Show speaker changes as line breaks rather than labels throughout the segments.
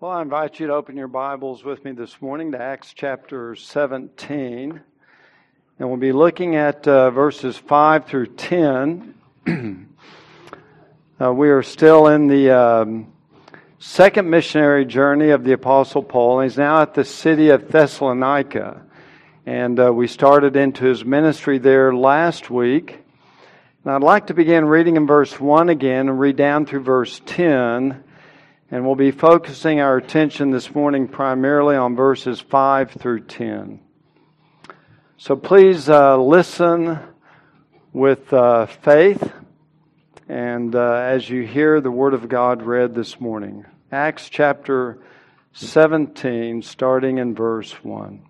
Well, I invite you to open your Bibles with me this morning to Acts chapter 17. And we'll be looking at uh, verses 5 through 10. uh, we are still in the um, second missionary journey of the Apostle Paul. He's now at the city of Thessalonica. And uh, we started into his ministry there last week. And I'd like to begin reading in verse 1 again and read down through verse 10 and we'll be focusing our attention this morning primarily on verses 5 through 10. So please uh, listen with uh, faith and uh, as you hear the Word of God read this morning. Acts chapter 17, starting in verse 1.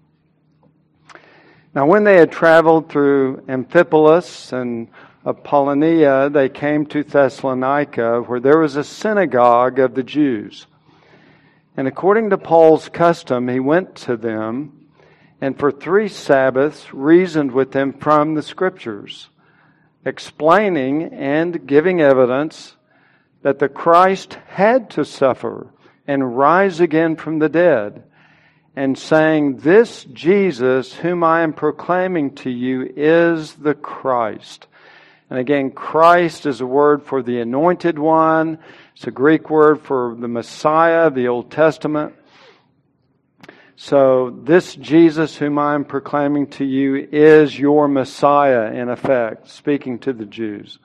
Now, when they had traveled through Amphipolis and Apollonia, they came to Thessalonica, where there was a synagogue of the Jews. And according to Paul's custom, he went to them and for three Sabbaths reasoned with them from the Scriptures, explaining and giving evidence that the Christ had to suffer and rise again from the dead, and saying, This Jesus, whom I am proclaiming to you, is the Christ. And again, Christ is a word for the anointed one. It's a Greek word for the Messiah the Old Testament. So this Jesus whom I'm proclaiming to you is your Messiah in effect, speaking to the Jews.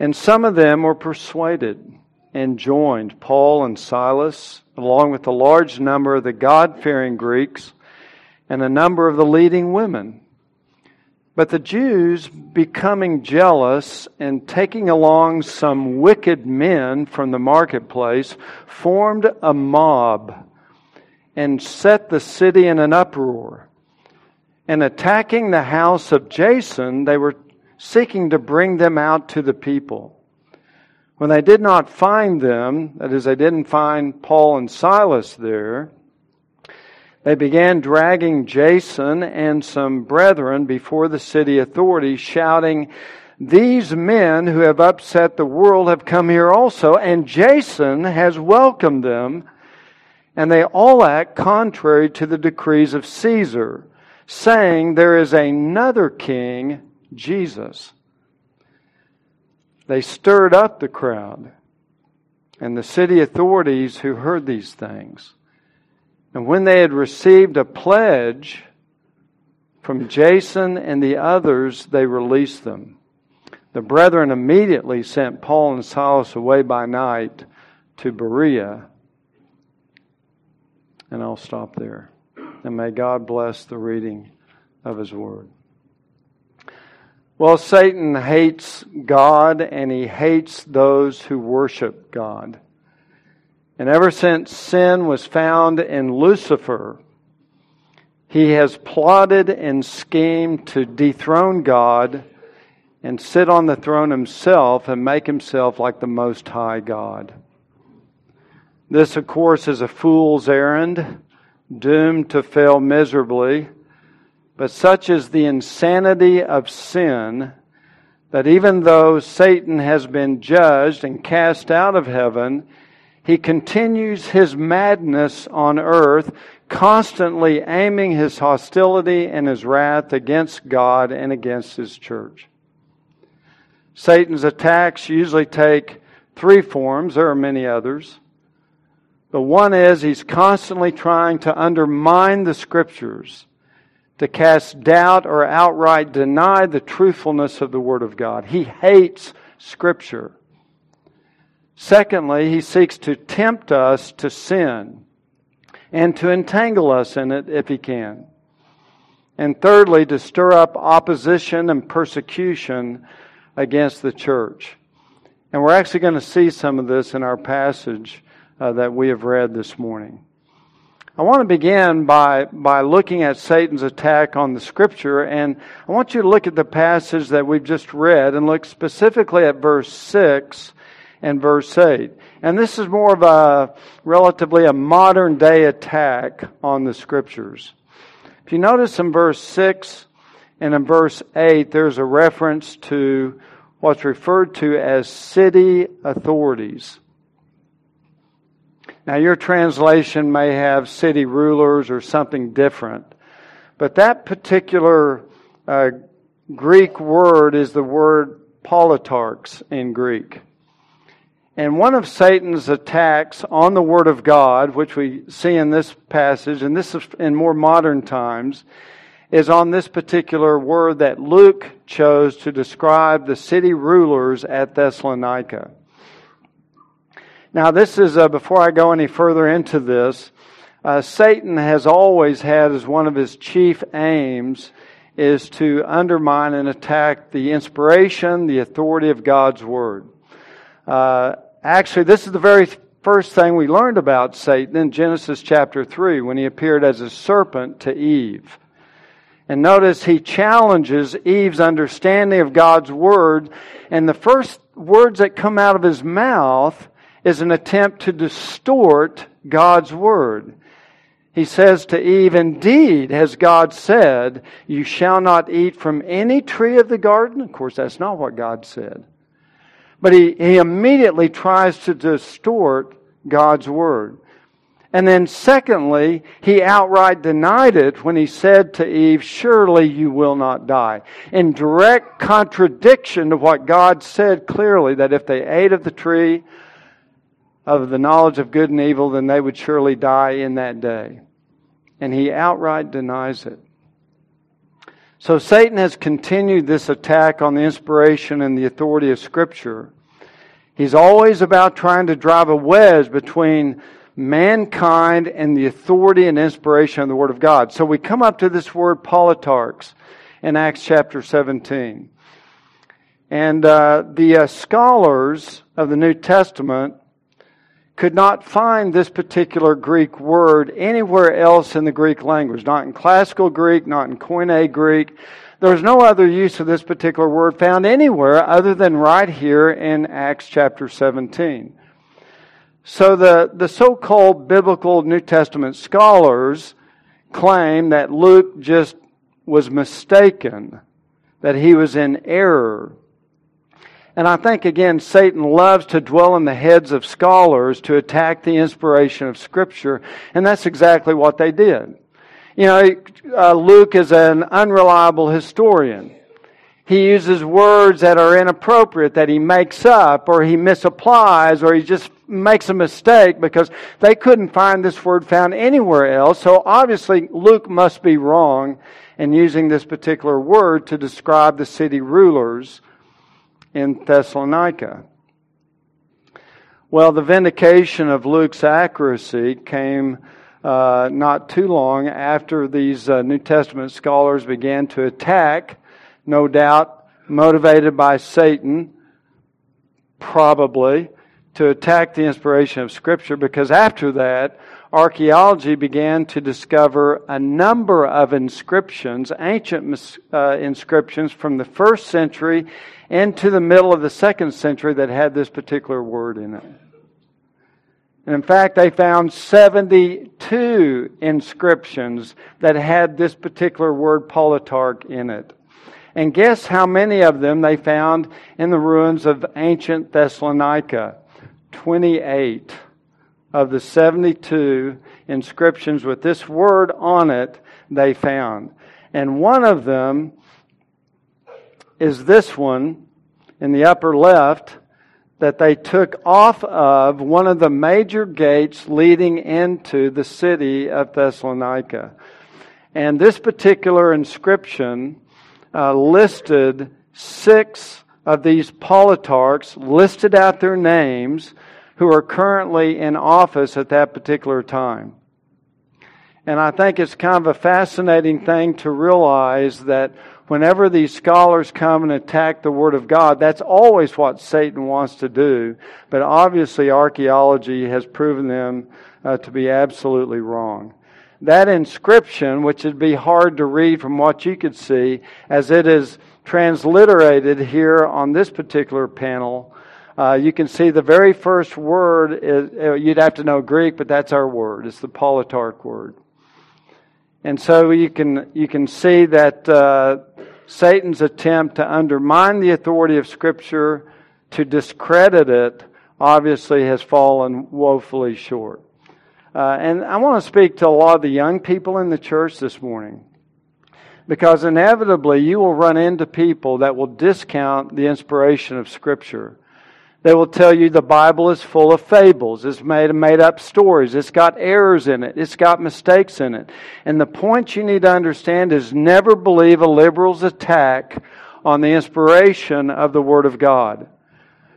And some of them were persuaded and joined Paul and Silas, along with a large number of the God fearing Greeks and a number of the leading women. But the Jews, becoming jealous and taking along some wicked men from the marketplace, formed a mob and set the city in an uproar. And attacking the house of Jason, they were seeking to bring them out to the people. When they did not find them, that is, they didn't find Paul and Silas there, they began dragging Jason and some brethren before the city authorities, shouting, These men who have upset the world have come here also, and Jason has welcomed them, and they all act contrary to the decrees of Caesar, saying there is another king, Jesus. They stirred up the crowd and the city authorities who heard these things. And when they had received a pledge from Jason and the others, they released them. The brethren immediately sent Paul and Silas away by night to Berea. And I'll stop there. And may God bless the reading of His Word. Well, Satan hates God and he hates those who worship God. And ever since sin was found in Lucifer, he has plotted and schemed to dethrone God and sit on the throne himself and make himself like the Most High God. This, of course, is a fool's errand, doomed to fail miserably. But such is the insanity of sin that even though Satan has been judged and cast out of heaven, he continues his madness on earth, constantly aiming his hostility and his wrath against God and against his church. Satan's attacks usually take three forms. There are many others. The one is he's constantly trying to undermine the scriptures, to cast doubt or outright deny the truthfulness of the Word of God. He hates scripture. Secondly, he seeks to tempt us to sin and to entangle us in it if he can. And thirdly, to stir up opposition and persecution against the church. And we're actually going to see some of this in our passage uh, that we have read this morning. I want to begin by, by looking at Satan's attack on the scripture, and I want you to look at the passage that we've just read and look specifically at verse 6 and verse 8. And this is more of a relatively a modern day attack on the scriptures. If you notice in verse 6 and in verse 8, there's a reference to what's referred to as city authorities. Now, your translation may have city rulers or something different, but that particular uh, Greek word is the word politarchs in Greek. And one of Satan's attacks on the Word of God, which we see in this passage, and this is in more modern times, is on this particular word that Luke chose to describe the city rulers at Thessalonica. Now, this is, uh, before I go any further into this, uh, Satan has always had as one of his chief aims is to undermine and attack the inspiration, the authority of God's Word. Uh, actually, this is the very first thing we learned about Satan in Genesis chapter 3 when he appeared as a serpent to Eve. And notice he challenges Eve's understanding of God's word. And the first words that come out of his mouth is an attempt to distort God's word. He says to Eve, Indeed, has God said, You shall not eat from any tree of the garden? Of course, that's not what God said. But he, he immediately tries to distort God's word. And then, secondly, he outright denied it when he said to Eve, Surely you will not die. In direct contradiction to what God said clearly, that if they ate of the tree of the knowledge of good and evil, then they would surely die in that day. And he outright denies it. So Satan has continued this attack on the inspiration and the authority of Scripture. He's always about trying to drive a wedge between mankind and the authority and inspiration of the Word of God. So we come up to this word politarchs in Acts chapter 17. And uh, the uh, scholars of the New Testament could not find this particular Greek word anywhere else in the Greek language, not in classical Greek, not in Koine Greek. There's no other use of this particular word found anywhere other than right here in Acts chapter 17. So the, the so-called biblical New Testament scholars claim that Luke just was mistaken, that he was in error. And I think again, Satan loves to dwell in the heads of scholars to attack the inspiration of Scripture, and that's exactly what they did. You know, uh, Luke is an unreliable historian. He uses words that are inappropriate, that he makes up, or he misapplies, or he just makes a mistake because they couldn't find this word found anywhere else. So obviously, Luke must be wrong in using this particular word to describe the city rulers in Thessalonica. Well, the vindication of Luke's accuracy came uh, not too long after these uh, New Testament scholars began to attack, no doubt motivated by Satan, probably, to attack the inspiration of Scripture because after that, archaeology began to discover a number of inscriptions, ancient uh, inscriptions from the first century into the middle of the second century that had this particular word in it. And in fact, they found 72 inscriptions that had this particular word politarch in it. And guess how many of them they found in the ruins of ancient Thessalonica? 28 of the 72 inscriptions with this word on it they found. And one of them is this one in the upper left that they took off of one of the major gates leading into the city of Thessalonica. And this particular inscription uh, listed six of these politarchs, listed out their names, who are currently in office at that particular time. And I think it's kind of a fascinating thing to realize that whenever these scholars come and attack the Word of God, that's always what Satan wants to do. But obviously, archaeology has proven them uh, to be absolutely wrong. That inscription, which would be hard to read from what you could see, as it is transliterated here on this particular panel, uh, you can see the very first word, is, uh, you'd have to know Greek, but that's our word. It's the politarch word. And so you can, you can see that uh, Satan's attempt to undermine the authority of Scripture, to discredit it, obviously has fallen woefully short. Uh, and I want to speak to a lot of the young people in the church this morning. Because inevitably you will run into people that will discount the inspiration of Scripture. They will tell you the Bible is full of fables. It's made made up stories. It's got errors in it. It's got mistakes in it. And the point you need to understand is never believe a liberal's attack on the inspiration of the Word of God.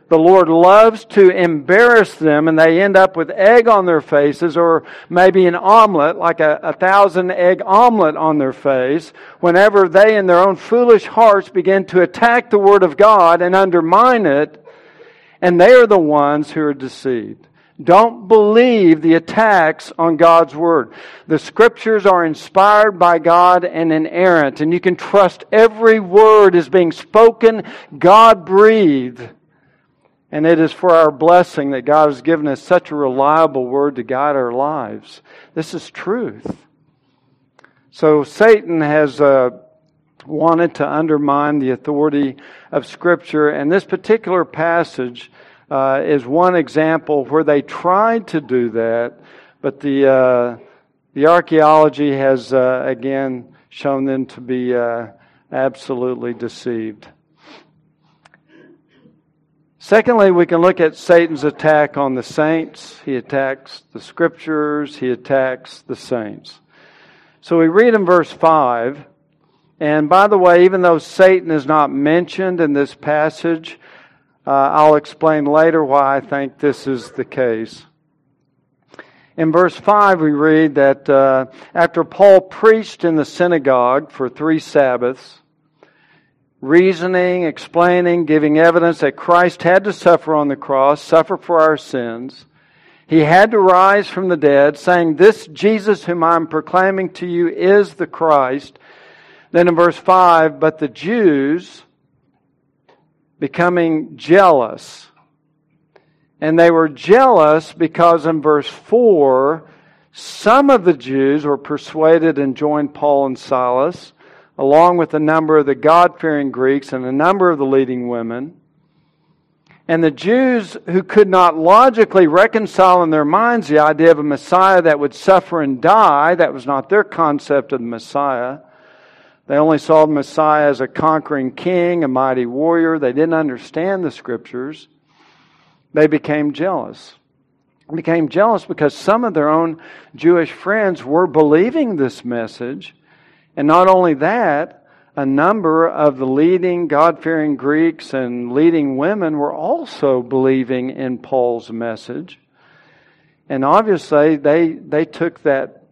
The Lord loves to embarrass them and they end up with egg on their faces or maybe an omelet, like a, a thousand egg omelet on their face, whenever they in their own foolish hearts begin to attack the Word of God and undermine it and they are the ones who are deceived. Don't believe the attacks on God's Word. The Scriptures are inspired by God and inerrant, and you can trust every word is being spoken, God breathed. And it is for our blessing that God has given us such a reliable Word to guide our lives. This is truth. So Satan has uh, wanted to undermine the authority of Scripture. And this particular passage uh, is one example where they tried to do that, but the, uh, the archaeology has uh, again shown them to be uh, absolutely deceived. Secondly, we can look at Satan's attack on the saints. He attacks the scriptures, he attacks the saints. So we read in verse 5 and by the way, even though Satan is not mentioned in this passage, uh, I'll explain later why I think this is the case. In verse 5, we read that uh, after Paul preached in the synagogue for three Sabbaths, reasoning, explaining, giving evidence that Christ had to suffer on the cross, suffer for our sins, he had to rise from the dead, saying, This Jesus whom I'm proclaiming to you is the Christ. Then in verse 5, but the Jews becoming jealous. And they were jealous because in verse 4, some of the Jews were persuaded and joined Paul and Silas, along with a number of the God fearing Greeks and a number of the leading women. And the Jews who could not logically reconcile in their minds the idea of a Messiah that would suffer and die, that was not their concept of the Messiah, they only saw the Messiah as a conquering king, a mighty warrior. They didn't understand the scriptures. They became jealous. They became jealous because some of their own Jewish friends were believing this message. And not only that, a number of the leading God fearing Greeks and leading women were also believing in Paul's message. And obviously, they, they took that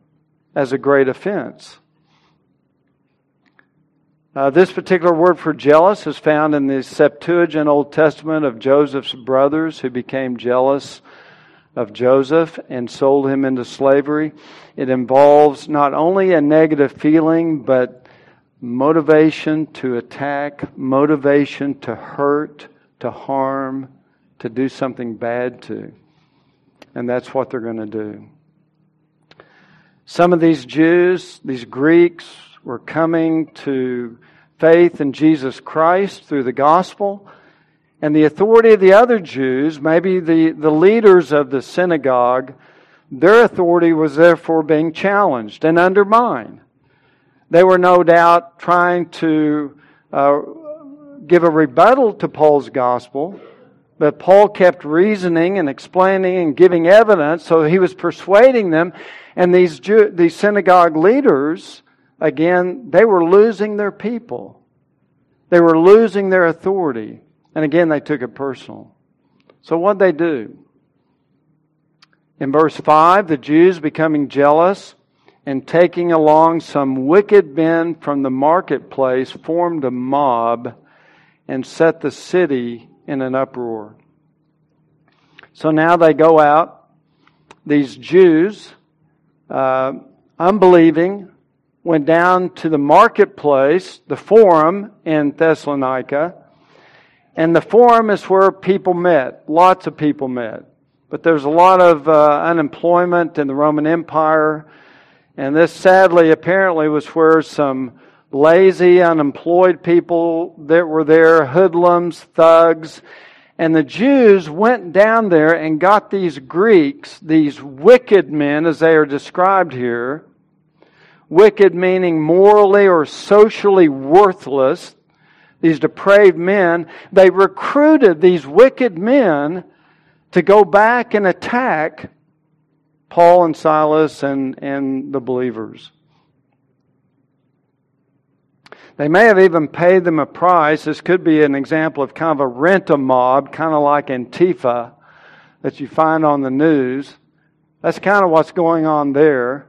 as a great offense. Uh, this particular word for jealous is found in the Septuagint Old Testament of Joseph's brothers who became jealous of Joseph and sold him into slavery. It involves not only a negative feeling, but motivation to attack, motivation to hurt, to harm, to do something bad to. And that's what they're going to do. Some of these Jews, these Greeks, were coming to faith in Jesus Christ through the gospel. And the authority of the other Jews, maybe the, the leaders of the synagogue, their authority was therefore being challenged and undermined. They were no doubt trying to uh, give a rebuttal to Paul's gospel, but Paul kept reasoning and explaining and giving evidence, so he was persuading them. And these, Jew, these synagogue leaders again, they were losing their people. They were losing their authority. And again, they took it personal. So what they do? In verse 5, the Jews becoming jealous and taking along some wicked men from the marketplace formed a mob and set the city in an uproar. So now they go out, these Jews, uh, unbelieving, went down to the marketplace, the forum in Thessalonica. And the forum is where people met. Lots of people met. But there's a lot of uh, unemployment in the Roman Empire. And this sadly, apparently, was where some lazy, unemployed people that were there, hoodlums, thugs, And the Jews went down there and got these Greeks, these wicked men, as they are described here. Wicked meaning morally or socially worthless. These depraved men. They recruited these wicked men to go back and attack Paul and Silas and, and the believers. They may have even paid them a price. This could be an example of kind of a rent a mob, kind of like Antifa that you find on the news. That's kind of what's going on there.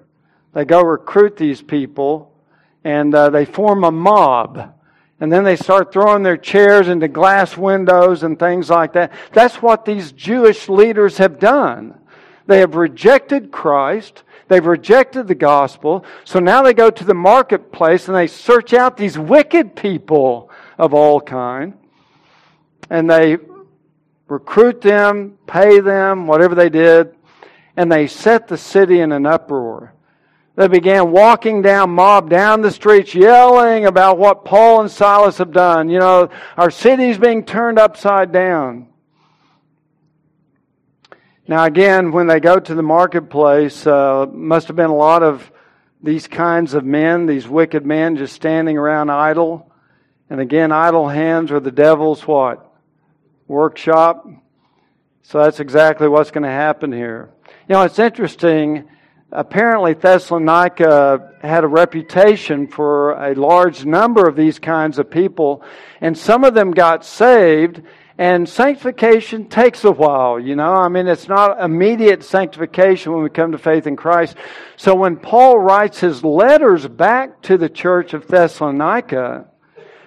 They go recruit these people and uh, they form a mob. And then they start throwing their chairs into glass windows and things like that. That's what these Jewish leaders have done. They have rejected Christ. They've rejected the gospel. So now they go to the marketplace and they search out these wicked people of all kind. And they recruit them, pay them, whatever they did, and they set the city in an uproar. They began walking down, mob down the streets, yelling about what Paul and Silas have done. You know, our city's being turned upside down. Now, again, when they go to the marketplace, uh, must have been a lot of these kinds of men, these wicked men, just standing around idle. And again, idle hands are the devil's what? Workshop. So that's exactly what's going to happen here. You know, it's interesting. Apparently, Thessalonica had a reputation for a large number of these kinds of people, and some of them got saved and sanctification takes a while, you know. I mean, it's not immediate sanctification when we come to faith in Christ. So when Paul writes his letters back to the church of Thessalonica,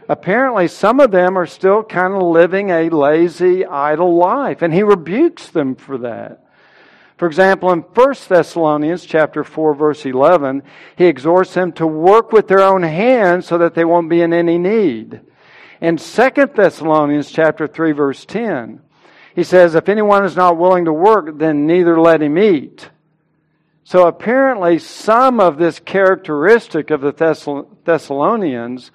apparently some of them are still kind of living a lazy, idle life. And he rebukes them for that. For example, in 1 Thessalonians chapter 4 verse 11, he exhorts them to work with their own hands so that they won't be in any need. In 2 Thessalonians chapter 3 verse 10, he says, if anyone is not willing to work, then neither let him eat. So apparently some of this characteristic of the Thessalonians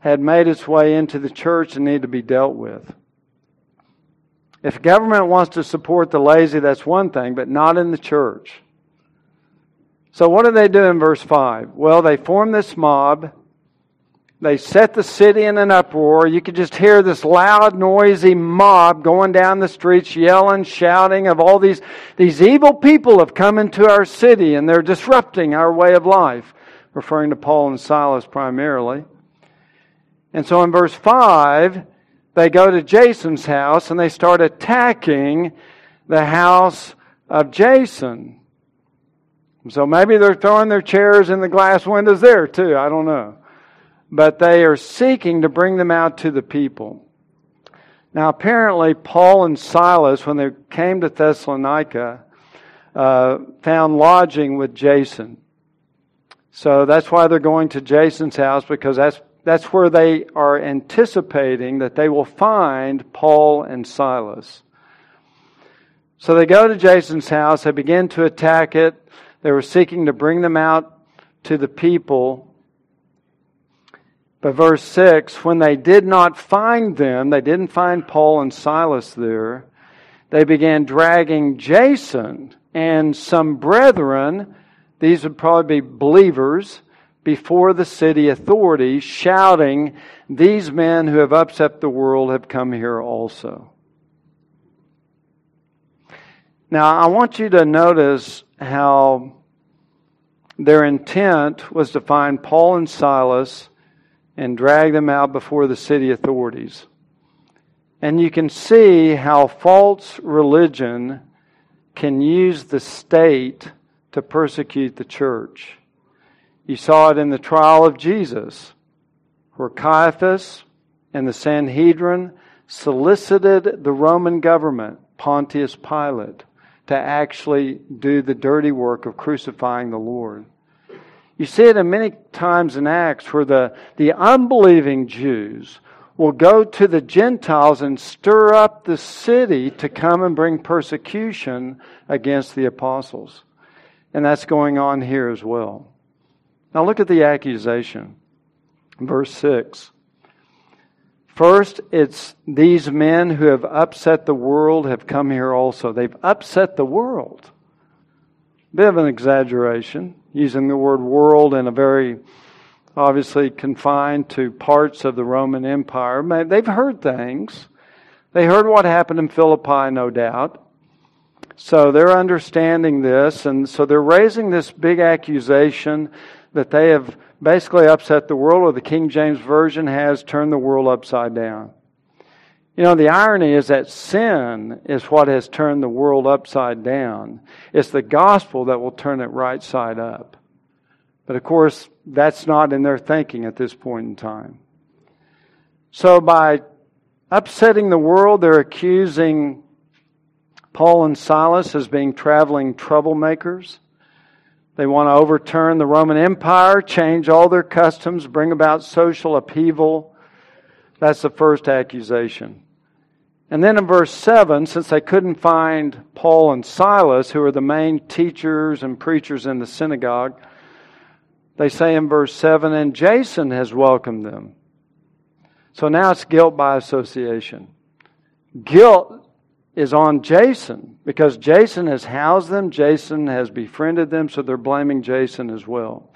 had made its way into the church and needed to be dealt with. If government wants to support the lazy, that's one thing, but not in the church. So what do they do in verse 5? Well, they form this mob they set the city in an uproar. You could just hear this loud, noisy mob going down the streets, yelling, shouting of all these, these evil people have come into our city and they're disrupting our way of life, referring to Paul and Silas primarily. And so in verse 5, they go to Jason's house and they start attacking the house of Jason. So maybe they're throwing their chairs in the glass windows there too. I don't know but they are seeking to bring them out to the people. Now, apparently, Paul and Silas, when they came to Thessalonica, uh, found lodging with Jason. So that's why they're going to Jason's house because that's that's where they are anticipating that they will find Paul and Silas. So they go to Jason's house, they begin to attack it. They were seeking to bring them out to the people but verse 6 when they did not find them, they didn't find Paul and Silas there, they began dragging Jason and some brethren, these would probably be believers, before the city authorities, shouting, These men who have upset the world have come here also. Now, I want you to notice how their intent was to find Paul and Silas and drag them out before the city authorities. And you can see how false religion can use the state to persecute the church. You saw it in the trial of Jesus, where Caiaphas and the Sanhedrin solicited the Roman government, Pontius Pilate, to actually do the dirty work of crucifying the Lord. You see it in many times in Acts where the, the unbelieving Jews will go to the Gentiles and stir up the city to come and bring persecution against the apostles. And that's going on here as well. Now look at the accusation. Verse 6. First, it's these men who have upset the world have come here also. They've upset the world. Bit of an exaggeration, using the word world in a very obviously confined to parts of the Roman Empire. They've heard things. They heard what happened in Philippi, no doubt. So they're understanding this, and so they're raising this big accusation that they have basically upset the world, or the King James Version has turned the world upside down. You know, the irony is that sin is what has turned the world upside down. It's the gospel that will turn it right side up. But of course, that's not in their thinking at this point in time. So by upsetting the world, they're accusing Paul and Silas as being traveling troublemakers. They want to overturn the Roman Empire, change all their customs, bring about social upheaval. That's the first accusation. And then in verse 7, since they couldn't find Paul and Silas, who are the main teachers and preachers in the synagogue, they say in verse 7, and Jason has welcomed them. So now it's guilt by association. Guilt is on Jason because Jason has housed them, Jason has befriended them, so they're blaming Jason as well.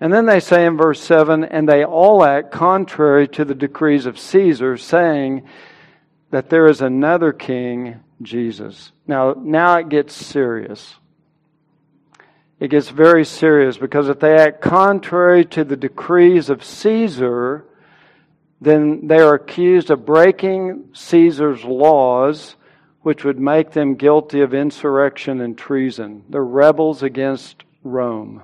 And then they say in verse 7 and they all act contrary to the decrees of Caesar, saying that there is another king, Jesus. Now, now it gets serious. It gets very serious because if they act contrary to the decrees of Caesar, then they are accused of breaking Caesar's laws which would make them guilty of insurrection and treason. They're rebels against Rome.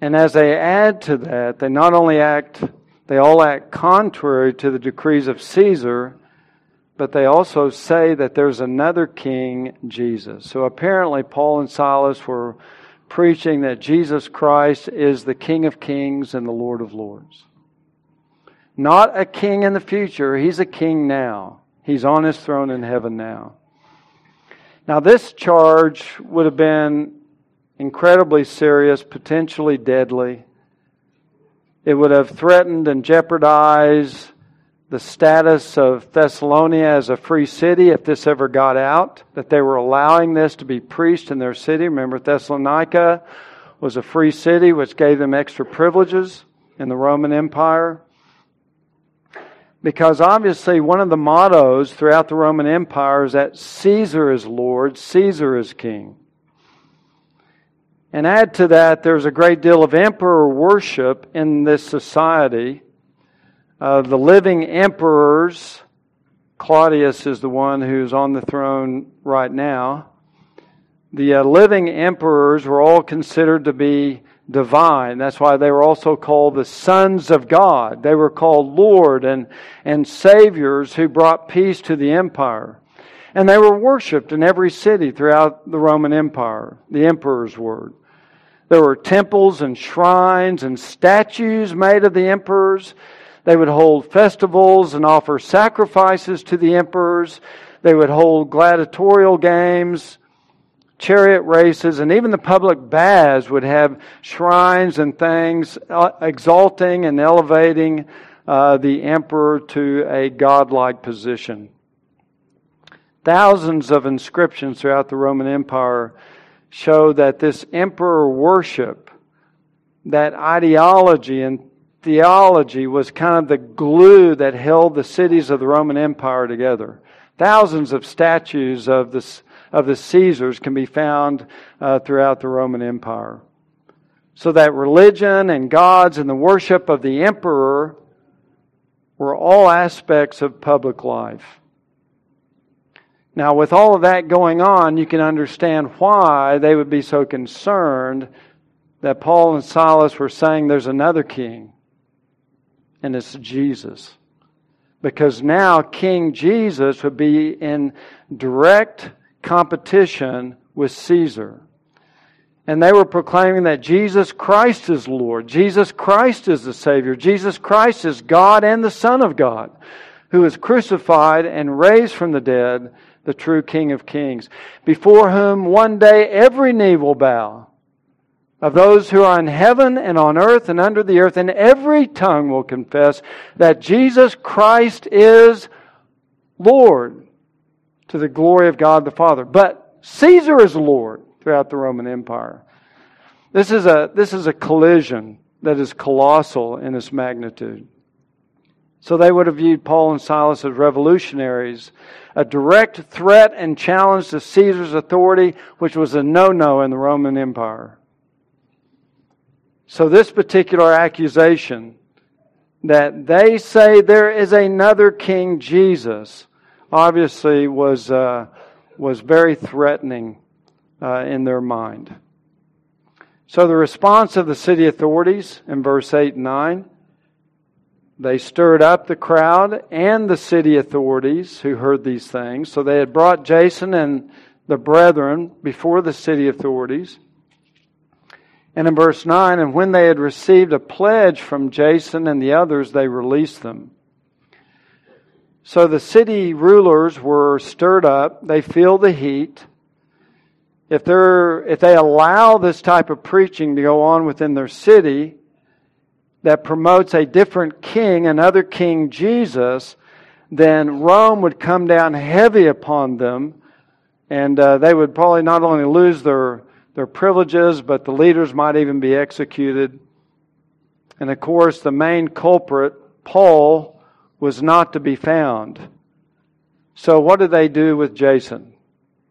And as they add to that, they not only act, they all act contrary to the decrees of Caesar, but they also say that there's another king, Jesus. So apparently, Paul and Silas were preaching that Jesus Christ is the King of kings and the Lord of lords. Not a king in the future, he's a king now. He's on his throne in heaven now. Now, this charge would have been incredibly serious, potentially deadly. It would have threatened and jeopardized the status of Thessalonica as a free city if this ever got out, that they were allowing this to be preached in their city. Remember, Thessalonica was a free city, which gave them extra privileges in the Roman Empire. Because obviously, one of the mottos throughout the Roman Empire is that Caesar is Lord, Caesar is King. And add to that, there's a great deal of emperor worship in this society. Uh, the living emperors, Claudius is the one who's on the throne right now. The uh, living emperors were all considered to be divine. That's why they were also called the sons of God. They were called Lord and, and Saviors who brought peace to the empire. And they were worshiped in every city throughout the Roman Empire, the emperor's word. There were temples and shrines and statues made of the emperors. They would hold festivals and offer sacrifices to the emperors. They would hold gladiatorial games chariot races, and even the public baths would have shrines and things uh, exalting and elevating uh, the emperor to a godlike position. Thousands of inscriptions throughout the Roman Empire show that this emperor worship, that ideology and theology was kind of the glue that held the cities of the Roman Empire together. Thousands of statues of this of the Caesars can be found uh, throughout the Roman Empire. So that religion and gods and the worship of the emperor were all aspects of public life. Now, with all of that going on, you can understand why they would be so concerned that Paul and Silas were saying there's another king, and it's Jesus. Because now King Jesus would be in direct competition with Caesar. And they were proclaiming that Jesus Christ is Lord. Jesus Christ is the Savior. Jesus Christ is God and the Son of God, who is crucified and raised from the dead, the true King of Kings, before whom one day every knee will bow of those who are in heaven and on earth and under the earth, and every tongue will confess that Jesus Christ is Lord to the glory of God the Father. But Caesar is Lord throughout the Roman Empire. This is a, this is a collision that is colossal in its magnitude. So they would have viewed Paul and Silas as revolutionaries, a direct threat and challenge to Caesar's authority, which was a no no in the Roman Empire. So, this particular accusation that they say there is another king, Jesus, obviously was, uh, was very threatening uh, in their mind. So, the response of the city authorities in verse 8 and 9 they stirred up the crowd and the city authorities who heard these things. So they had brought Jason and the brethren before the city authorities. And in verse 9, and when they had received a pledge from Jason and the others, they released them. So the city rulers were stirred up. They feel the heat. If, they're, if they allow this type of preaching to go on within their city that promotes a different king, another king, Jesus, then Rome would come down heavy upon them. And uh, they would probably not only lose their their privileges, but the leaders might even be executed. And of course, the main culprit, Paul, was not to be found. So, what do they do with Jason?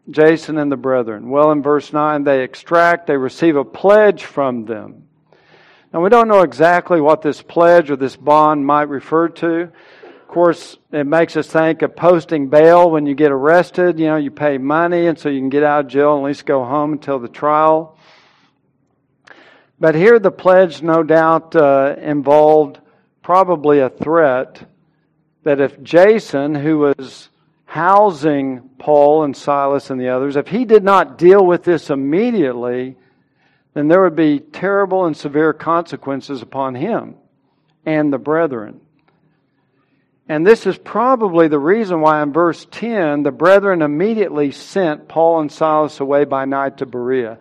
Jason and the brethren. Well, in verse 9, they extract, they receive a pledge from them. Now, we don't know exactly what this pledge or this bond might refer to. Of course, it makes us think of posting bail when you get arrested. You know, you pay money and so you can get out of jail and at least go home until the trial. But here the pledge, no doubt, uh, involved probably a threat that if Jason, who was housing Paul and Silas and the others, if he did not deal with this immediately, then there would be terrible and severe consequences upon him and the brethren. And this is probably the reason why in verse 10, the brethren immediately sent Paul and Silas away by night to Berea.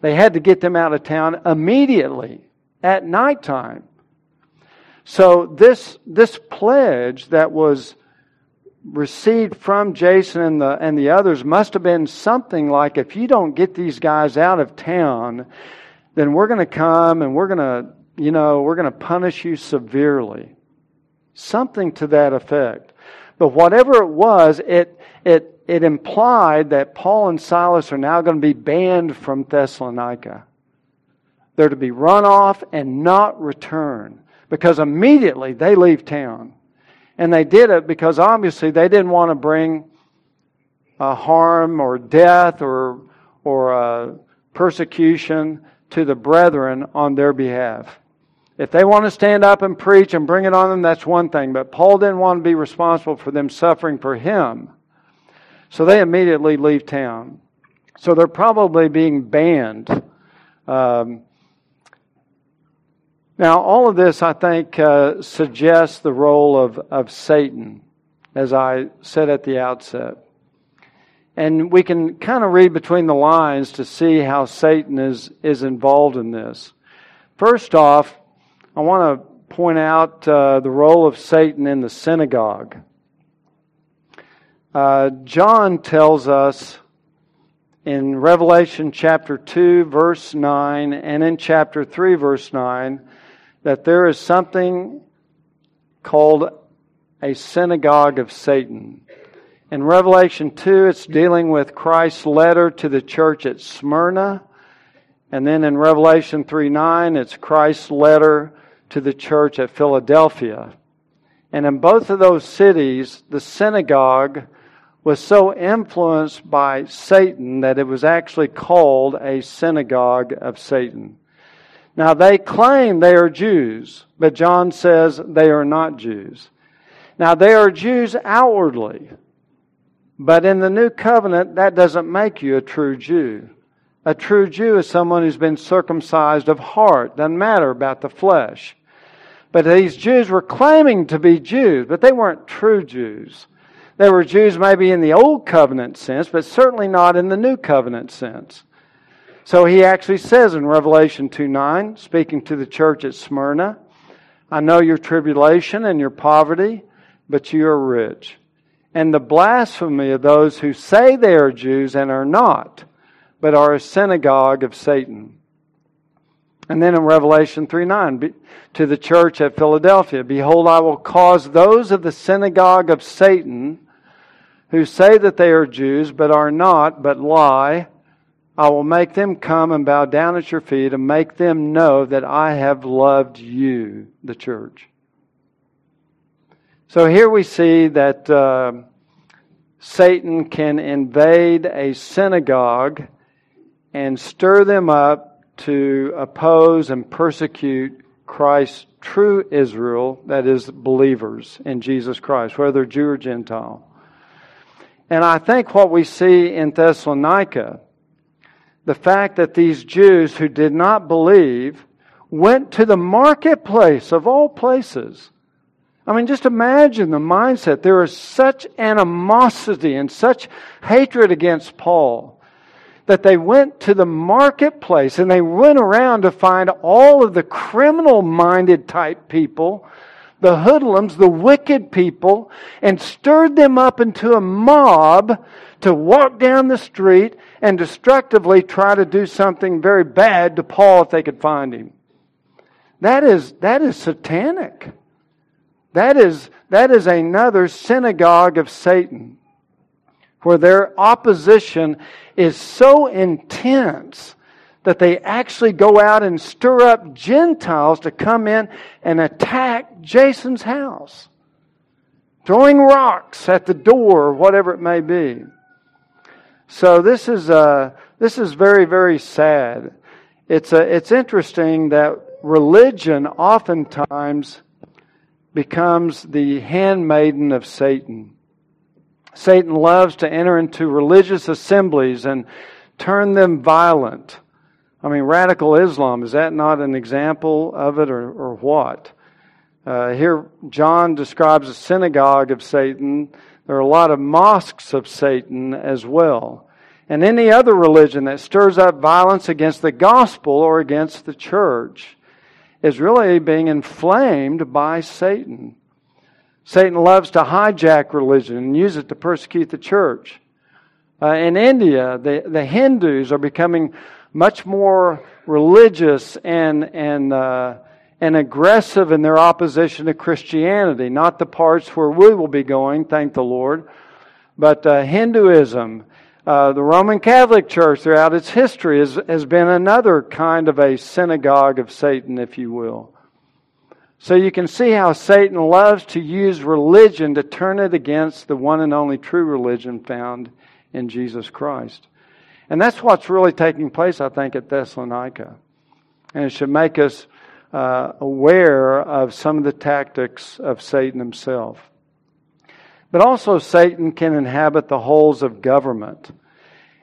They had to get them out of town immediately at nighttime. So this, this pledge that was received from Jason and the, and the others must have been something like if you don't get these guys out of town, then we're going to come and we're going to, you know, we're going to punish you severely. Something to that effect. But whatever it was, it, it, it implied that Paul and Silas are now going to be banned from Thessalonica. They're to be run off and not return because immediately they leave town. And they did it because obviously they didn't want to bring uh, harm or death or, or uh, persecution to the brethren on their behalf. If they want to stand up and preach and bring it on them, that's one thing. But Paul didn't want to be responsible for them suffering for him. So they immediately leave town. So they're probably being banned. Um, now, all of this, I think, uh, suggests the role of, of Satan, as I said at the outset. And we can kind of read between the lines to see how Satan is, is involved in this. First off, I want to point out uh, the role of Satan in the synagogue. Uh, John tells us in Revelation chapter 2, verse 9, and in chapter 3, verse 9, that there is something called a synagogue of Satan. In Revelation 2, it's dealing with Christ's letter to the church at Smyrna. And then in Revelation 3 9, it's Christ's letter to the church at Philadelphia. And in both of those cities, the synagogue was so influenced by Satan that it was actually called a synagogue of Satan. Now, they claim they are Jews, but John says they are not Jews. Now, they are Jews outwardly, but in the new covenant, that doesn't make you a true Jew. A true Jew is someone who's been circumcised of heart. Doesn't matter about the flesh. But these Jews were claiming to be Jews, but they weren't true Jews. They were Jews maybe in the Old Covenant sense, but certainly not in the New Covenant sense. So he actually says in Revelation 2 9, speaking to the church at Smyrna, I know your tribulation and your poverty, but you are rich. And the blasphemy of those who say they are Jews and are not, but are a synagogue of Satan. And then in Revelation 3 9, to the church at Philadelphia, Behold, I will cause those of the synagogue of Satan who say that they are Jews, but are not, but lie, I will make them come and bow down at your feet and make them know that I have loved you, the church. So here we see that uh, Satan can invade a synagogue and stir them up to oppose and persecute Christ's true Israel, that is, believers in Jesus Christ, whether Jew or Gentile. And I think what we see in Thessalonica the fact that these Jews who did not believe went to the marketplace of all places. I mean, just imagine the mindset. There is such animosity and such hatred against Paul that they went to the marketplace and they went around to find all of the criminal minded type people, the hoodlums, the wicked people, and stirred them up into a mob to walk down the street and destructively try to do something very bad to Paul if they could find him. That is, that is satanic. That is, that is another synagogue of Satan where their opposition is so intense that they actually go out and stir up Gentiles to come in and attack Jason's house, throwing rocks at the door, or whatever it may be. So this is uh, this is very very sad. It's uh, it's interesting that religion oftentimes becomes the handmaiden of Satan. Satan loves to enter into religious assemblies and turn them violent. I mean, radical Islam, is that not an example of it or, or what? Uh, here, John describes a synagogue of Satan there are a lot of mosques of Satan as well. And any other religion that stirs up violence against the gospel or against the church is really being inflamed by Satan. Satan loves to hijack religion and use it to persecute the church. Uh, in India, the, the Hindus are becoming much more religious and, and uh, and aggressive in their opposition to Christianity, not the parts where we will be going, thank the Lord, but uh, Hinduism. Uh, the Roman Catholic Church, throughout its history, has, has been another kind of a synagogue of Satan, if you will. So you can see how Satan loves to use religion to turn it against the one and only true religion found in Jesus Christ. And that's what's really taking place, I think, at Thessalonica. And it should make us uh, aware of some of the tactics of Satan himself. But also, Satan can inhabit the holes of government.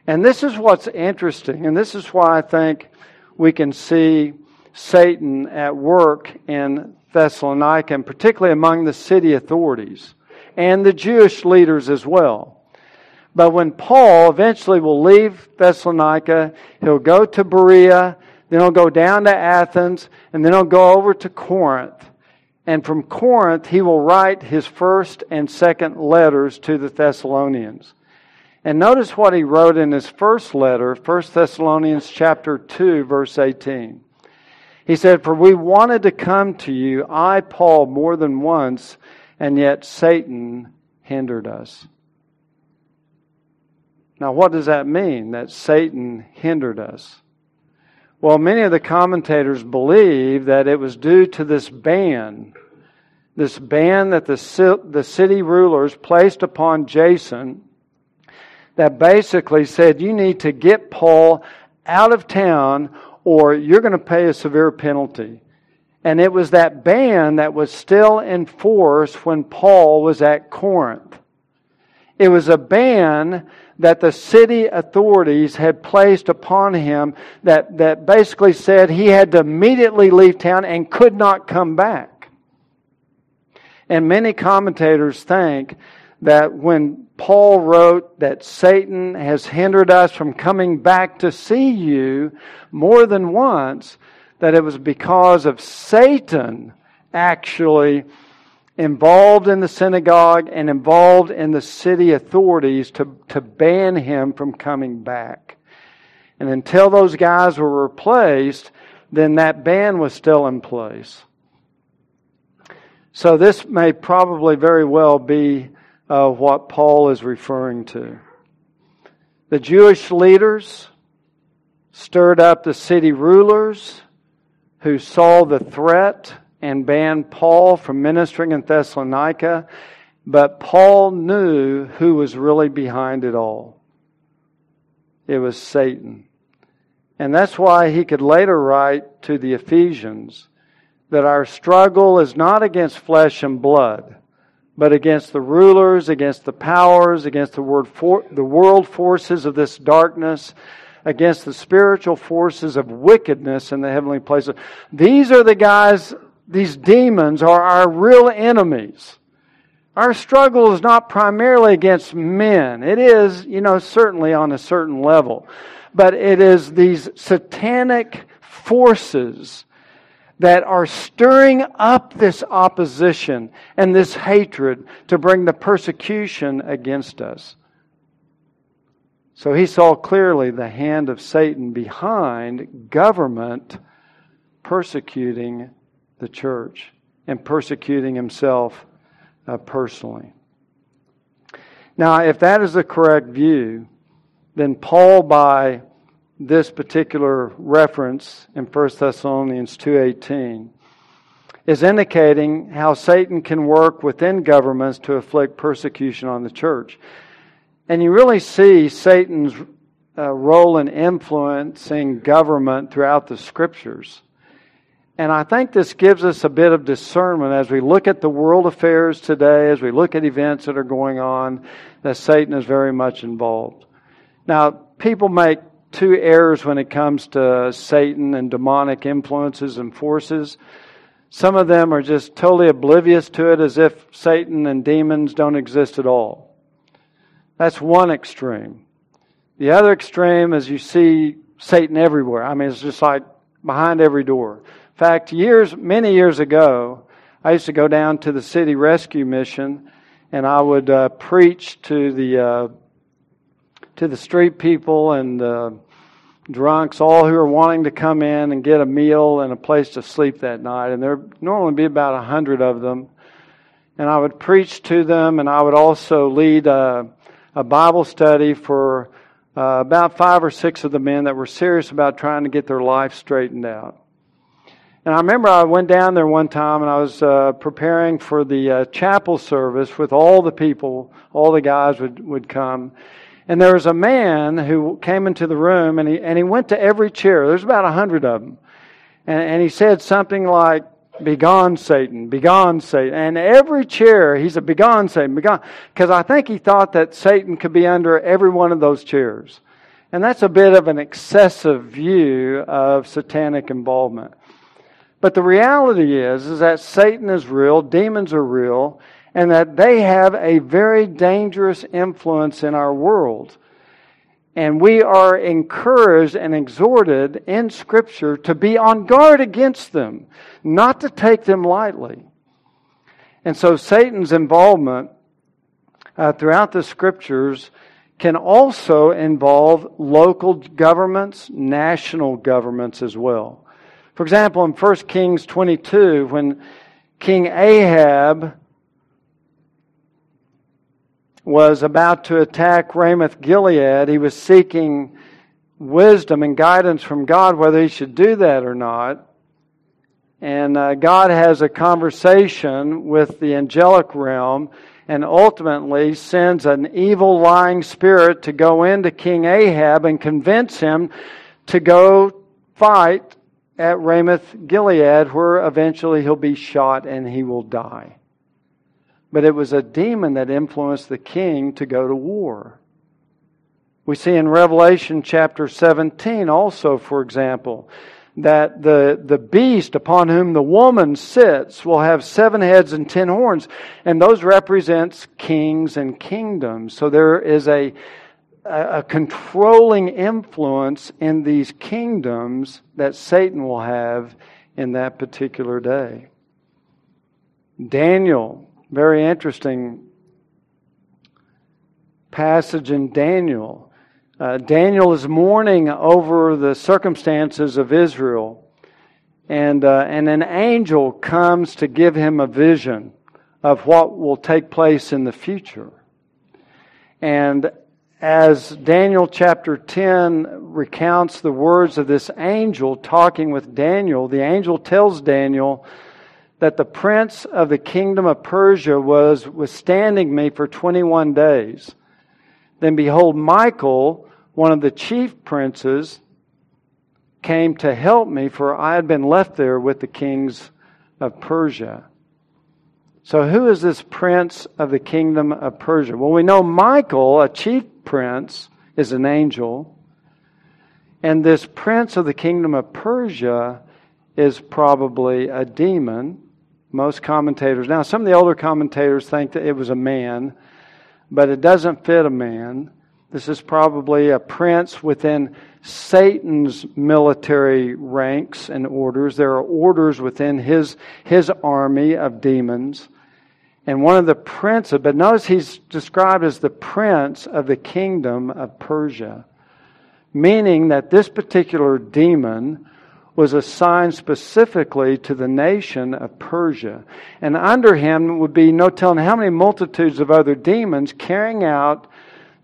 And this is what's interesting, and this is why I think we can see Satan at work in Thessalonica, and particularly among the city authorities and the Jewish leaders as well. But when Paul eventually will leave Thessalonica, he'll go to Berea, then he'll go down to Athens, and then he'll go over to Corinth. And from Corinth, he will write his first and second letters to the Thessalonians. And notice what he wrote in his first letter, 1 Thessalonians chapter 2, verse 18. He said, For we wanted to come to you, I, Paul, more than once, and yet Satan hindered us. Now, what does that mean, that Satan hindered us? Well, many of the commentators believe that it was due to this ban, this ban that the, the city rulers placed upon Jason, that basically said, you need to get Paul out of town or you're going to pay a severe penalty. And it was that ban that was still in force when Paul was at Corinth. It was a ban that the city authorities had placed upon him that, that basically said he had to immediately leave town and could not come back. And many commentators think that when Paul wrote that Satan has hindered us from coming back to see you more than once, that it was because of Satan actually involved in the synagogue and involved in the city authorities to, to ban him from coming back. And until those guys were replaced, then that ban was still in place. So this may probably very well be uh, what Paul is referring to. The Jewish leaders stirred up the city rulers who saw the threat and banned Paul from ministering in Thessalonica, but Paul knew who was really behind it all. It was Satan. And that's why he could later write to the Ephesians that our struggle is not against flesh and blood, but against the rulers, against the powers, against the, world forces of this darkness, against the spiritual forces of wickedness in the heavenly places. These are the guys, these demons are our real enemies. Our struggle is not primarily against men. It is, you know, certainly on a certain level. But it is these satanic forces that are stirring up this opposition and this hatred to bring the persecution against us. So he saw clearly the hand of Satan behind government persecuting the church and persecuting himself uh, personally. Now, if that is the correct view, then Paul, by this particular reference in 1 Thessalonians 2:18 is indicating how Satan can work within governments to afflict persecution on the church. And you really see Satan's uh, role in influencing government throughout the scriptures. And I think this gives us a bit of discernment as we look at the world affairs today, as we look at events that are going on, that Satan is very much involved. Now, people make two errors when it comes to Satan and demonic influences and forces. Some of them are just totally oblivious to it as if Satan and demons don't exist at all. That's one extreme. The other extreme is you see Satan everywhere. I mean, it's just like behind every door. In fact, years, many years ago, I used to go down to the city rescue mission and I would uh, preach to the uh, to the street people and uh, drunks, all who are wanting to come in and get a meal and a place to sleep that night. And there normally be about a hundred of them. And I would preach to them, and I would also lead a, a Bible study for uh, about five or six of the men that were serious about trying to get their life straightened out. And I remember I went down there one time and I was uh, preparing for the uh, chapel service with all the people, all the guys would, would come. And there was a man who came into the room and he, and he went to every chair. There's about a hundred of them. And, and he said something like, Begone, Satan, begone, Satan. And every chair, he said, Begone, Satan, begone. Because I think he thought that Satan could be under every one of those chairs. And that's a bit of an excessive view of satanic involvement. But the reality is, is that Satan is real, demons are real, and that they have a very dangerous influence in our world. And we are encouraged and exhorted in Scripture to be on guard against them, not to take them lightly. And so Satan's involvement uh, throughout the Scriptures can also involve local governments, national governments as well. For example, in 1 Kings 22, when King Ahab was about to attack Ramoth Gilead, he was seeking wisdom and guidance from God whether he should do that or not. And uh, God has a conversation with the angelic realm and ultimately sends an evil lying spirit to go into King Ahab and convince him to go fight at Ramoth Gilead, where eventually he'll be shot and he will die. But it was a demon that influenced the king to go to war. We see in Revelation chapter 17 also, for example, that the, the beast upon whom the woman sits will have seven heads and ten horns, and those represents kings and kingdoms. So there is a, a, controlling influence in these kingdoms that Satan will have in that particular day. Daniel, very interesting passage in Daniel. Uh, Daniel is mourning over the circumstances of Israel, and, uh, and an angel comes to give him a vision of what will take place in the future. And as Daniel chapter 10 recounts the words of this angel talking with Daniel, the angel tells Daniel that the prince of the kingdom of Persia was withstanding me for 21 days. Then behold, Michael, one of the chief princes, came to help me, for I had been left there with the kings of Persia. So, who is this prince of the kingdom of Persia? Well, we know Michael, a chief prince, is an angel. And this prince of the kingdom of Persia is probably a demon. Most commentators, now, some of the older commentators think that it was a man but it doesn't fit a man. This is probably a prince within Satan's military ranks and orders. There are orders within his, his army of demons. And one of the princes, but notice he's described as the prince of the kingdom of Persia, meaning that this particular demon was assigned specifically to the nation of Persia. And under him would be no telling how many multitudes of other demons carrying out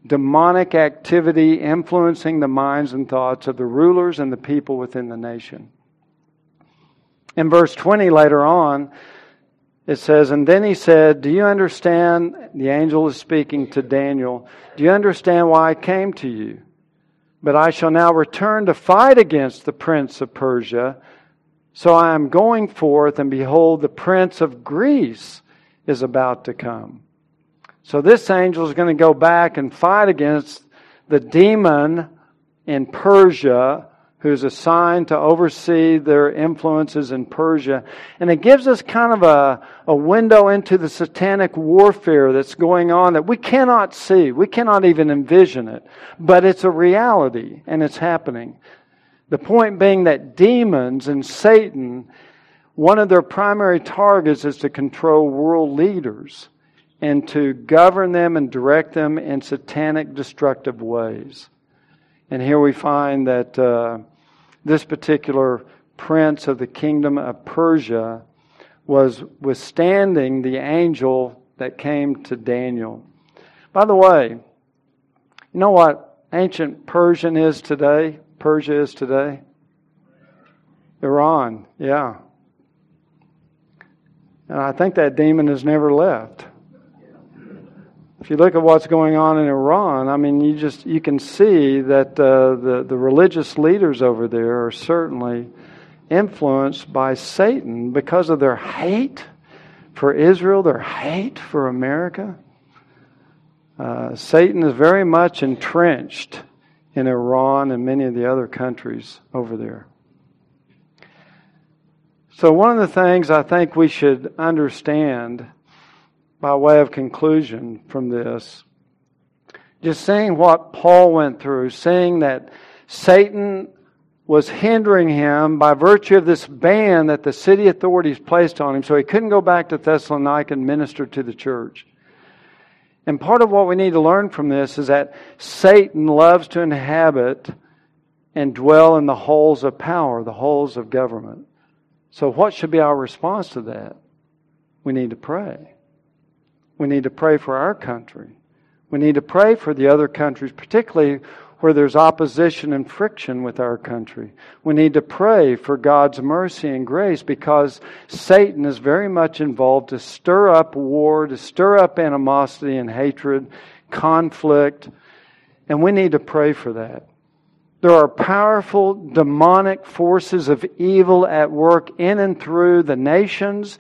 demonic activity, influencing the minds and thoughts of the rulers and the people within the nation. In verse 20 later on, it says, And then he said, Do you understand? The angel is speaking to Daniel. Do you understand why I came to you? But I shall now return to fight against the prince of Persia. So I am going forth, and behold, the prince of Greece is about to come. So this angel is going to go back and fight against the demon in Persia who's assigned to oversee their influences in Persia. And it gives us kind of a, a window into the satanic warfare that's going on that we cannot see. We cannot even envision it. But it's a reality and it's happening. The point being that demons and Satan, one of their primary targets is to control world leaders and to govern them and direct them in satanic destructive ways. And here we find that uh, this particular prince of the kingdom of Persia was withstanding the angel that came to Daniel. By the way, you know what ancient Persian is today? Persia is today? Iran, yeah. And I think that demon has never left if you look at what's going on in Iran, I mean, you just you can see that uh, the the religious leaders over there are certainly influenced by Satan because of their hate for Israel, their hate for America. Uh, Satan is very much entrenched in Iran and many of the other countries over there. So, one of the things I think we should understand by way of conclusion from this, just seeing what Paul went through, seeing that Satan was hindering him by virtue of this ban that the city authorities placed on him, so he couldn't go back to Thessalonica and minister to the church. And part of what we need to learn from this is that Satan loves to inhabit and dwell in the halls of power, the halls of government. So, what should be our response to that? We need to pray. We need to pray for our country. We need to pray for the other countries, particularly where there's opposition and friction with our country. We need to pray for God's mercy and grace because Satan is very much involved to stir up war, to stir up animosity and hatred, conflict, and we need to pray for that. There are powerful demonic forces of evil at work in and through the nations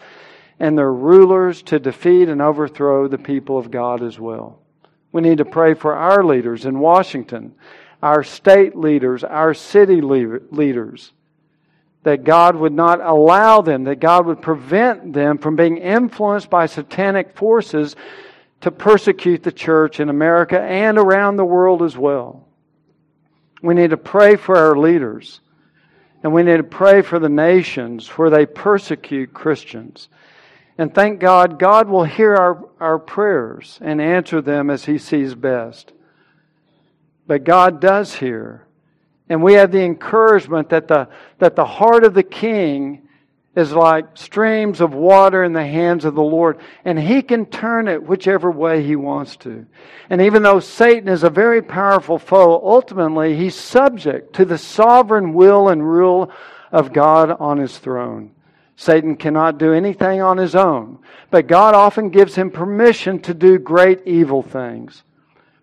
and their rulers to defeat and overthrow the people of God as well. We need to pray for our leaders in Washington, our state leaders, our city leaders, that God would not allow them, that God would prevent them from being influenced by satanic forces to persecute the church in America and around the world as well. We need to pray for our leaders. And we need to pray for the nations where they persecute Christians. And thank God, God will hear our, our prayers and answer them as He sees best. But God does hear. And we have the encouragement that the, that the heart of the king is like streams of water in the hands of the Lord, and He can turn it whichever way He wants to. And even though Satan is a very powerful foe, ultimately He's subject to the sovereign will and rule of God on His throne. Satan cannot do anything on his own, but God often gives him permission to do great evil things.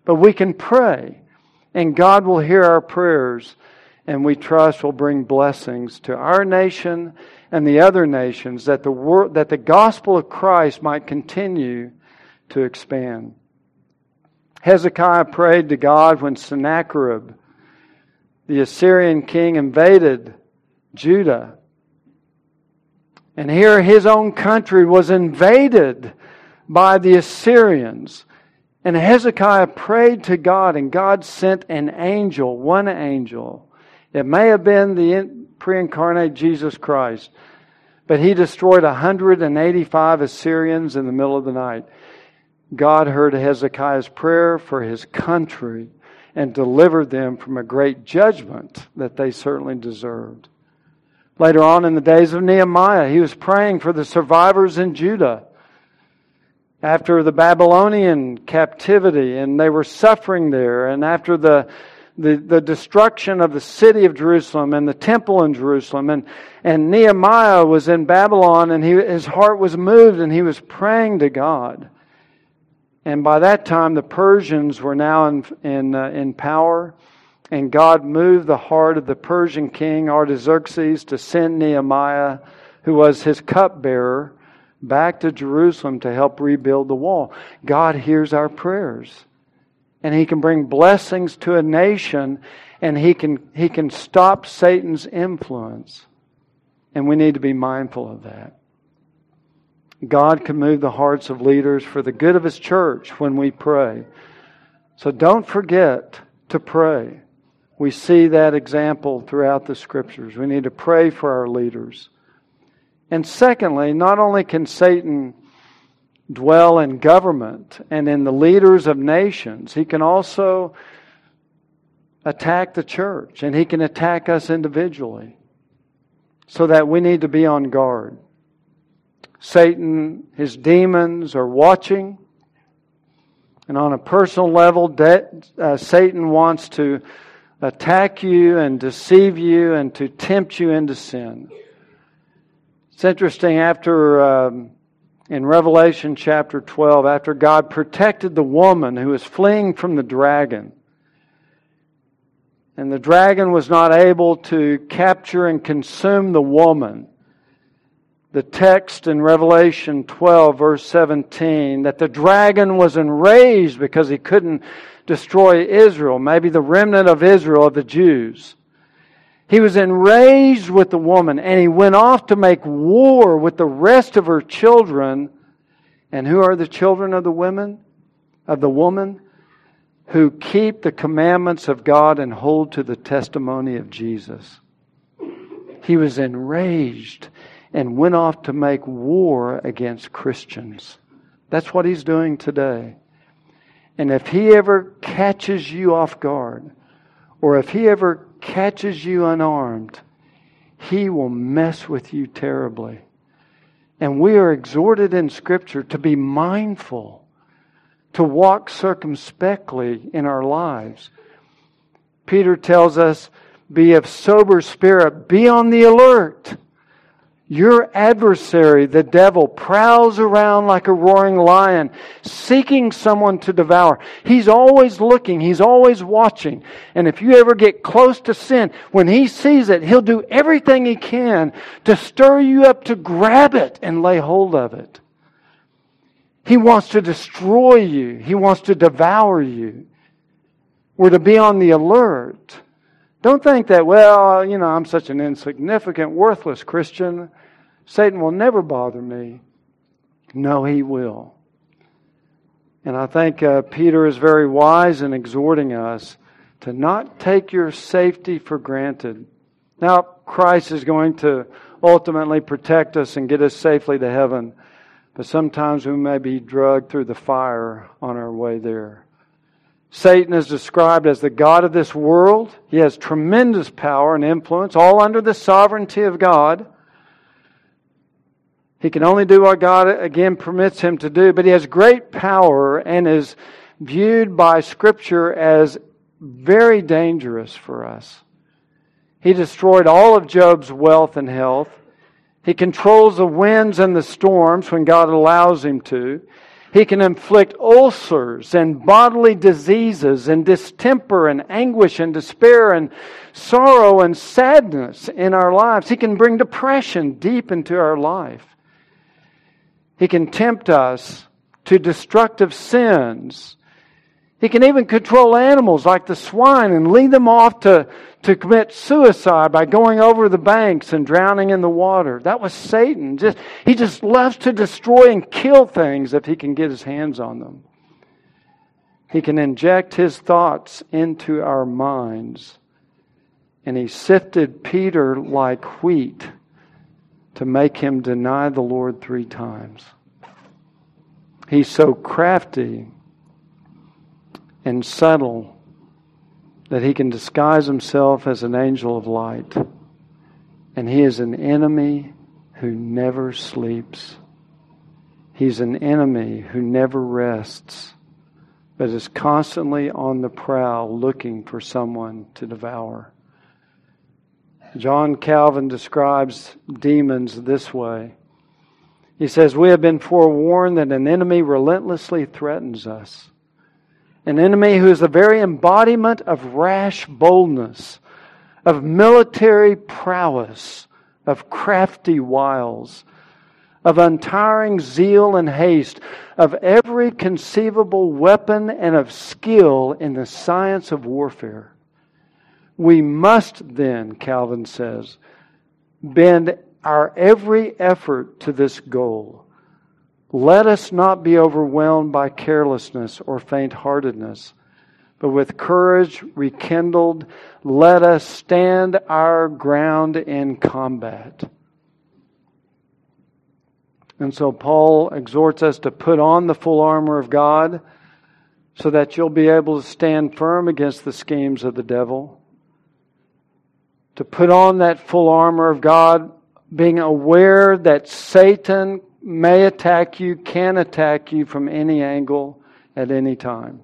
But we can pray, and God will hear our prayers, and we trust will bring blessings to our nation and the other nations that the, wor- that the gospel of Christ might continue to expand. Hezekiah prayed to God when Sennacherib, the Assyrian king, invaded Judah. And here his own country was invaded by the Assyrians. And Hezekiah prayed to God, and God sent an angel, one angel. It may have been the pre incarnate Jesus Christ. But he destroyed 185 Assyrians in the middle of the night. God heard Hezekiah's prayer for his country and delivered them from a great judgment that they certainly deserved. Later on in the days of Nehemiah, he was praying for the survivors in Judah after the Babylonian captivity, and they were suffering there, and after the the, the destruction of the city of Jerusalem and the temple in Jerusalem. And, and Nehemiah was in Babylon and he, his heart was moved and he was praying to God. And by that time, the Persians were now in, in, uh, in power. And God moved the heart of the Persian king Artaxerxes to send Nehemiah, who was his cupbearer, back to Jerusalem to help rebuild the wall. God hears our prayers and he can bring blessings to a nation and he can, he can stop Satan's influence. And we need to be mindful of that. God can move the hearts of leaders for the good of his church when we pray. So don't forget to pray. We see that example throughout the scriptures. We need to pray for our leaders. And secondly, not only can Satan dwell in government and in the leaders of nations. He can also attack the church and he can attack us individually. So that we need to be on guard. Satan, his demons are watching. And on a personal level, de- uh, Satan wants to attack you and deceive you and to tempt you into sin. It's interesting, after um, in Revelation chapter 12 after God protected the woman who was fleeing from the dragon. And the dragon was not able to capture and consume the woman. The text in Revelation 12, verse 17, that the dragon was enraged because he couldn't destroy Israel, maybe the remnant of Israel, of the Jews. He was enraged with the woman and he went off to make war with the rest of her children. And who are the children of the women? Of the woman? Who keep the commandments of God and hold to the testimony of Jesus. He was enraged and went off to make war against Christians. That's what he's doing today. And if he ever catches you off guard, or if he ever catches you unarmed, he will mess with you terribly. And we are exhorted in Scripture to be mindful, to walk circumspectly in our lives. Peter tells us, be of sober spirit, be on the alert. Your adversary, the devil, prowls around like a roaring lion, seeking someone to devour. He's always looking, he's always watching. And if you ever get close to sin, when he sees it, he'll do everything he can to stir you up to grab it and lay hold of it. He wants to destroy you, he wants to devour you. We're to be on the alert Don't think that, well, you know, I'm such an insignificant, worthless Christian. Satan will never bother me. No, he will. And I think uh, Peter is very wise in exhorting us to not take your safety for granted. Now, Christ is going to ultimately protect us and get us safely to heaven, but sometimes we may be drugged through the fire on our way there. Satan is described as the God of this world. He has tremendous power and influence, all under the sovereignty of God. He can only do what God again permits him to do, but he has great power and is viewed by Scripture as very dangerous for us. He destroyed all of Job's wealth and health. He controls the winds and the storms when God allows him to. He can inflict ulcers and bodily diseases and distemper and anguish and despair and sorrow and sadness in our lives. He can bring depression deep into our life. He can tempt us to destructive sins. He can even control animals like the swine and lead them off to, to commit suicide by going over the banks and drowning in the water. That was Satan. Just, he just loves to destroy and kill things if he can get his hands on them. He can inject his thoughts into our minds. And he sifted Peter like wheat to make him deny the Lord three times. He's so crafty and subtle that he can disguise himself as an angel of light. And he is an enemy who never sleeps. He's an enemy who never rests, but is constantly on the prowl looking for someone to devour. John Calvin describes demons this way. He says, We have been forewarned that an enemy relentlessly threatens us an enemy who is the very embodiment of rash boldness, of military prowess, of crafty wiles, of untiring zeal and haste, of every conceivable weapon and of skill in the science of warfare. We must then, Calvin says, bend our every effort to this goal let us not be overwhelmed by carelessness or faint heartedness, but with courage rekindled, let us stand our ground in combat. And so Paul exhorts us to put on the full armor of God so that you'll be able to stand firm against the schemes of the devil. To put on that full armor of God, being aware that Satan may attack you, can attack you from any angle at any time.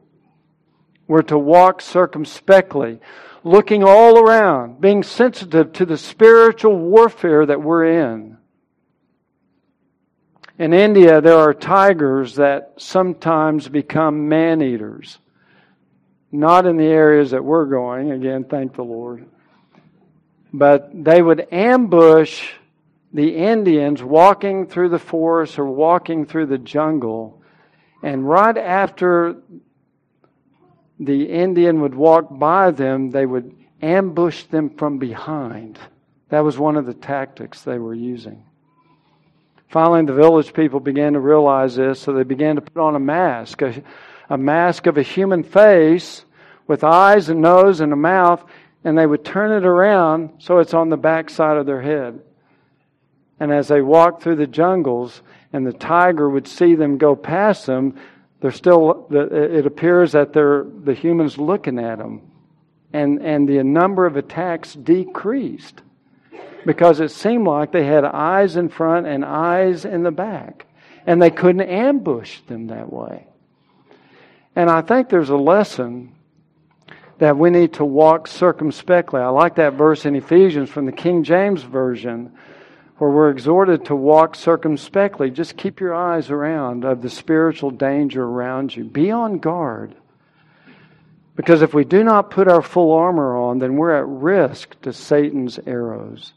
We're to walk circumspectly, looking all around, being sensitive to the spiritual warfare that we're in. In India, there are tigers that sometimes become man eaters. Not in the areas that we're going, again, thank the Lord. But they would ambush the Indians walking through the forest or walking through the jungle, and right after the Indian would walk by them, they would ambush them from behind. That was one of the tactics they were using. Finally, the village people began to realize this, so they began to put on a mask, a, a mask of a human face with eyes and nose and a mouth, and they would turn it around so it's on the back side of their head. And as they walked through the jungles and the tiger would see them go past them, they're still, it appears that they're, the humans looking at them. And, and the number of attacks decreased because it seemed like they had eyes in front and eyes in the back. And they couldn't ambush them that way. And I think there's a lesson that we need to walk circumspectly. I like that verse in Ephesians from the King James Version where we're exhorted to walk circumspectly. Just keep your eyes around of the spiritual danger around you. Be on guard. Because if we do not put our full armor on, then we're at risk to Satan's arrows.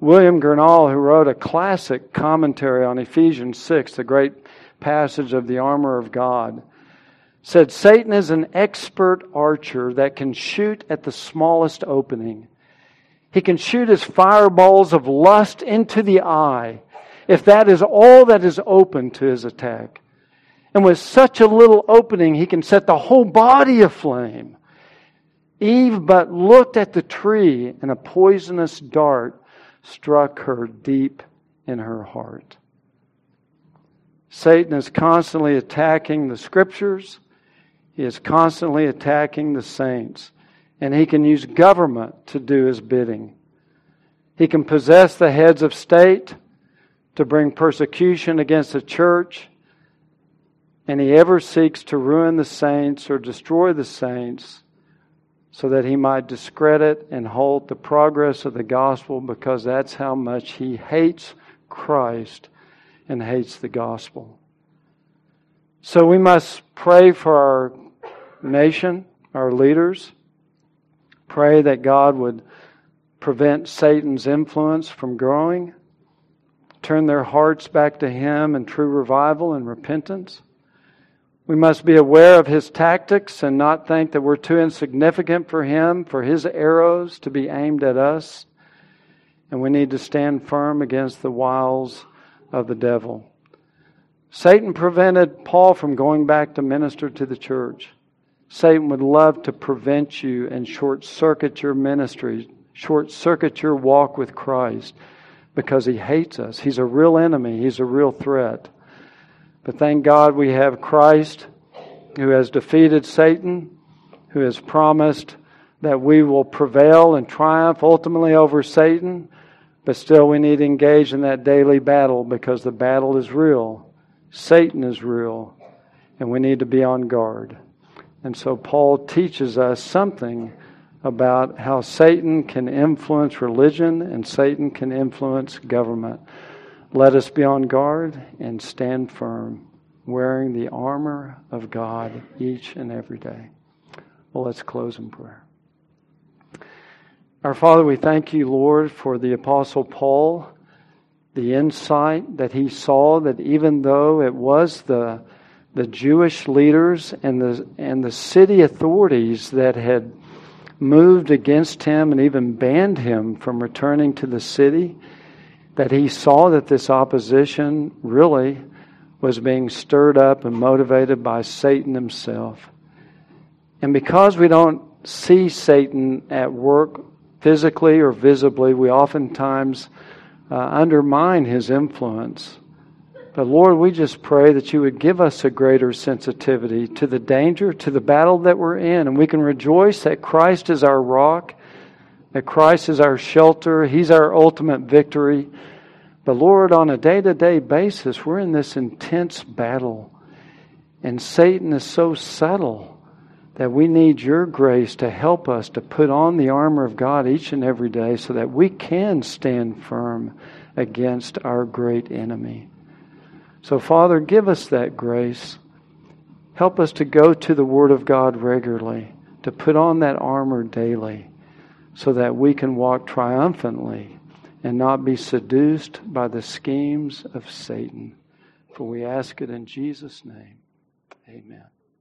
William Gurnall, who wrote a classic commentary on Ephesians 6, the great passage of the armor of God, said Satan is an expert archer that can shoot at the smallest opening. He can shoot his fireballs of lust into the eye if that is all that is open to his attack. And with such a little opening, he can set the whole body aflame. Eve but looked at the tree, and a poisonous dart struck her deep in her heart. Satan is constantly attacking the scriptures. He is constantly attacking the saints. And he can use government to do his bidding. He can possess the heads of state to bring persecution against the church. And he ever seeks to ruin the saints or destroy the saints so that he might discredit and halt the progress of the gospel because that's how much he hates Christ and hates the gospel. So we must pray for our nation, our leaders. Pray that God would prevent Satan's influence from growing. Turn their hearts back to Him in true revival and repentance. We must be aware of his tactics and not think that we're too insignificant for him, for his arrows to be aimed at us. And we need to stand firm against the wiles of the devil. Satan prevented Paul from going back to minister to the church. Satan would love to prevent you and short circuit your ministry, short circuit your walk with Christ because he hates us. He's a real enemy, he's a real threat. But thank God we have Christ who has defeated Satan, who has promised that we will prevail and triumph ultimately over Satan. But still, we need to engage in that daily battle because the battle is real. Satan is real. And we need to be on guard. And so, Paul teaches us something about how Satan can influence religion and Satan can influence government. Let us be on guard and stand firm, wearing the armor of God each and every day. Well, let's close in prayer. Our Father, we thank you, Lord, for the Apostle Paul, the insight that he saw that even though it was the, the Jewish leaders and the, and the city authorities that had moved against him and even banned him from returning to the city, that he saw that this opposition really was being stirred up and motivated by Satan himself. And because we don't see Satan at work physically or visibly, we oftentimes uh, undermine his influence. But Lord, we just pray that you would give us a greater sensitivity to the danger, to the battle that we're in, and we can rejoice that Christ is our rock that Christ is our shelter, He's our ultimate victory. But Lord, on a day to day basis, we're in this intense battle. And Satan is so subtle that we need your grace to help us to put on the armor of God each and every day so that we can stand firm against our great enemy. So, Father, give us that grace. Help us to go to the Word of God regularly, to put on that armor daily so that we can walk triumphantly and not be seduced by the schemes of Satan. For we ask it in Jesus' name. Amen.